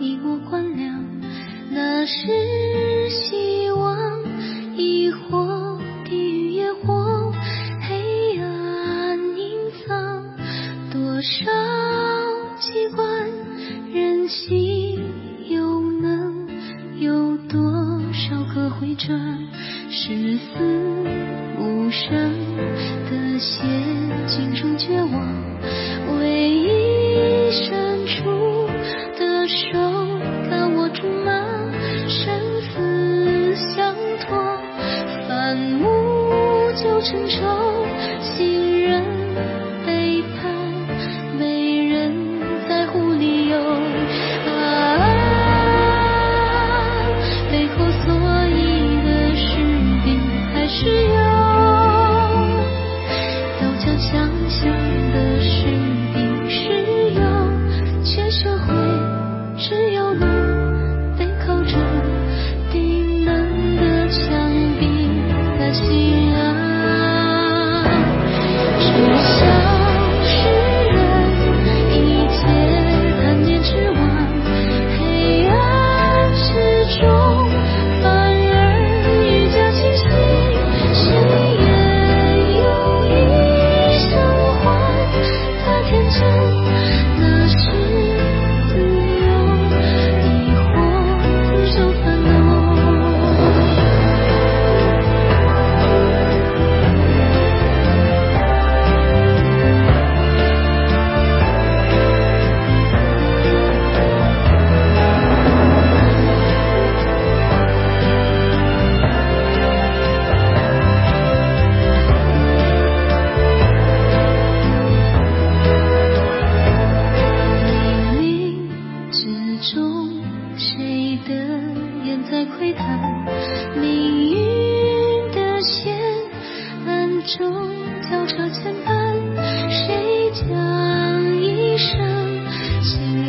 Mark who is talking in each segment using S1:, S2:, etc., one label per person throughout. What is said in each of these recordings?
S1: 一抹光亮，那是希望，疑惑，地狱，烟火，黑暗，隐藏多少机关，人心又能有多少个回转，是死无声的陷阱中。成仇，信任背叛，没人在乎理由。啊，背后所以的是敌还是有，刀枪相向的事。命运的线暗中交叉牵绊谁将一生牵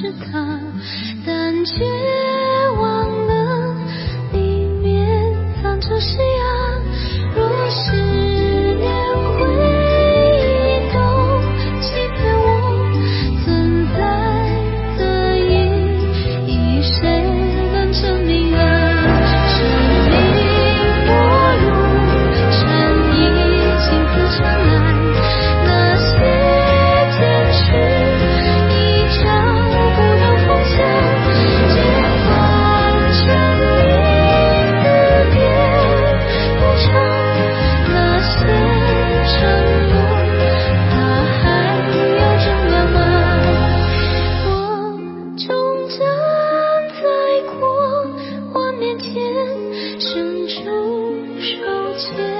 S1: 是他但却手牵